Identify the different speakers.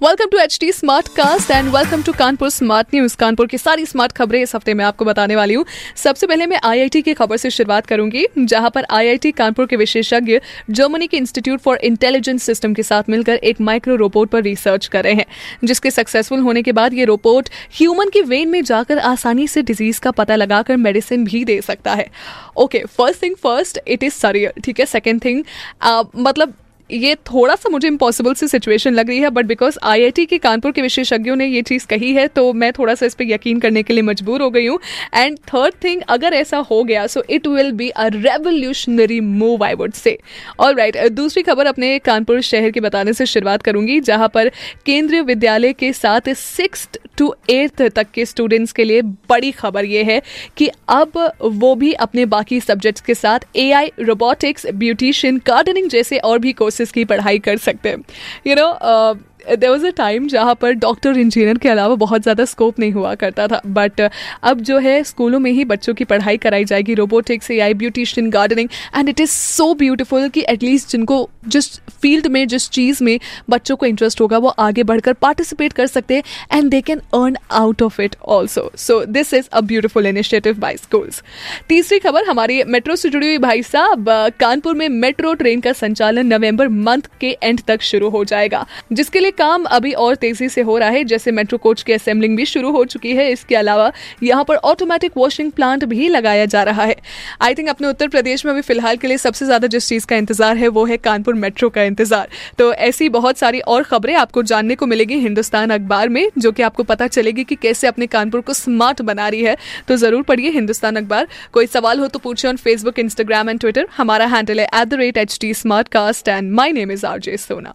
Speaker 1: welcome to H T smart cast and welcome to Kanpur smart news Kanpur की सारी smart खबरें इस हफ़्ते में आपको बताने वाली हूँ। सबसे पहले मैं आईआईटी की खबर से शुरुआत करूँगी, जहाँ पर आईआईटी कानपुर के विशेषज्ञ जर्मनी के इंस्टीट्यूट फॉर इंटेलिजेंस सिस्टम के साथ मिलकर एक माइक्रो रोबोट पर रिसर्च कर रहे हैं, जिसके सक्सेसफुल होने के बाद ये रोबोट ह्यूमन की वेन में जाकर आसानी से डिज़ीज़ का पता लगाकर मेडिसिन भी दे सकता है। Okay first thing first it is सरियर ठीक है सेकेंड थिंग मतलब ये थोड़ा सा मुझे इम्पॉसिबल सी सिचुएशन लग रही है बट बिकॉज़ आईआईटी के कानपुर के विशेषज्ञों ने ये चीज़ कही है तो मैं थोड़ा सा इस पर यकीन करने के लिए मजबूर हो गई हूँ। एंड थर्ड थिंग अगर ऐसा हो गया so it will be a revolutionary move I would say और राइट दूसरी खबर अपने कानपुर शहर के बताने से शुरुआत करूँगी, जहाँ पर केंद्रीय विद्यालय के साथ सिक्स टू एट्थ तक के स्टूडेंट्स के लिए बड़ी खबर ये है कि अब वो भी अपने बाकी सब्जेक्ट्स के साथ एआई रोबोटिक्स ब्यूटिशियन गार्डनिंग जैसे और भी कोर्सेज की पढ़ाई कर सकते हैं। You know there was a time जहाँ पर डॉक्टर इंजीनियर के अलावा बहुत ज़्यादा स्कोप नहीं हुआ करता था। बट अब जो है, स्कूलों में ही बच्चों की पढ़ाई कराई जाएगी robotics A I beautician gardening and it is so beautiful कि एटलीस्ट जिनको जिस फ़ील्ड में, जिस चीज़ में बच्चों को इंटरेस्ट होगा, वो आगे बढ़कर पार्टिसिपेट कर सकते हैं and they can earn out of it also so this is a beautiful initiative by schools तीसरी खबर हमारी मेट्रो से जुड़ी हुई भाई साहब कानपुर में मेट्रो ट्रेन का संचालन नवंबर मंथ के एंड तक शुरू हो जाएगा, जिसके लिए काम अभी और तेज़ी से हो रहा है, जैसे मेट्रो कोच की असेंबलिंग भी शुरू हो चुकी है। इसके अलावा यहाँ पर ऑटोमेटिक वॉशिंग प्लांट भी लगाया जा रहा है। आई थिंक अपने उत्तर प्रदेश में अभी फ़िलहाल के लिए सबसे ज़्यादा जिस चीज़ का इंतज़ार है, वो है कानपुर मेट्रो का इंतज़ार। तो ऐसी बहुत सारी और खबरें आपको जानने को मिलेगी हिंदुस्तान अखबार में, जो कि आपको पता चलेगी कि कैसे अपने कानपुर को स्मार्ट बना रही है। तो ज़रूर पढ़िए हिंदुस्तान अखबार। कोई सवाल हो तो पूछे on Facebook Instagram and Twitter हमारा हैंडल है at the rate H T smart cast and my name is R J Sona